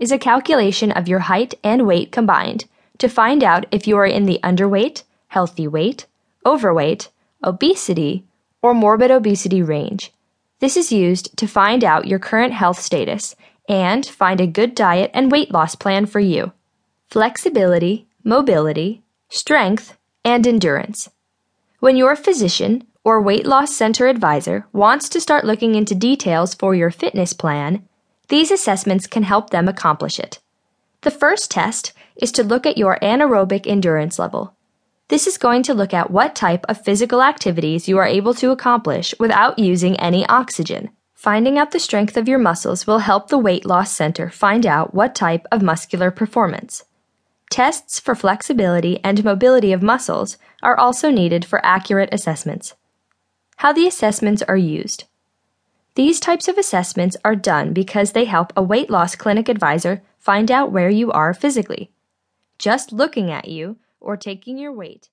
is a calculation of your height and weight combined to find out if you are in the underweight, healthy weight, overweight, obesity, or morbid obesity range. This is used to find out your current health status and find a good diet and weight loss plan for you. Flexibility, mobility, strength, and endurance. When your physician or weight loss center advisor wants to start looking into details for your fitness plan, these assessments can help them accomplish it. The first test is to look at your anaerobic endurance level. This is going to look at what type of physical activities you are able to accomplish without using any oxygen. Finding out the strength of your muscles will help the weight loss center find out what type of muscular performance. Tests for flexibility and mobility of muscles are also needed for accurate assessments. How the assessments are used. These types of assessments are done because they help a weight loss clinic advisor find out where you are physically. Just looking at you or taking your weight